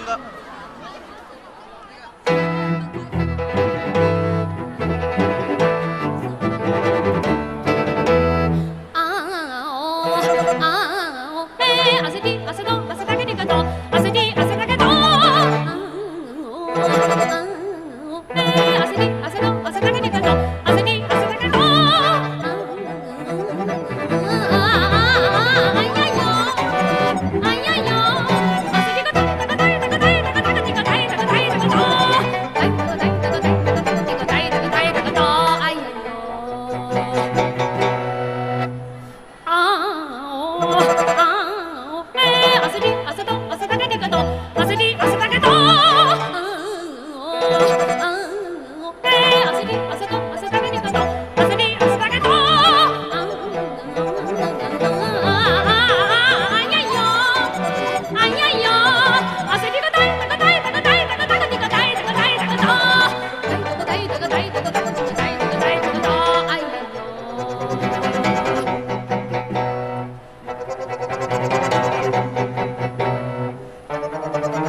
생각 あおあおえあそびあそとあそたかたかとあそび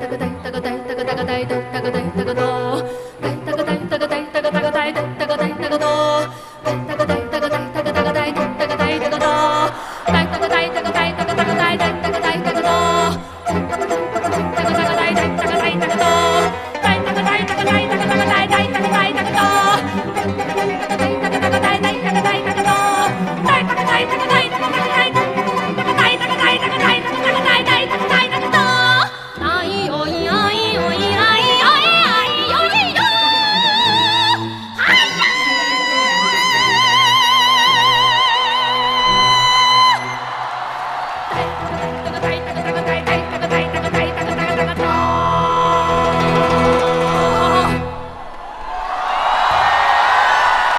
タカタイタカタイタカタカタイタカタイタカタ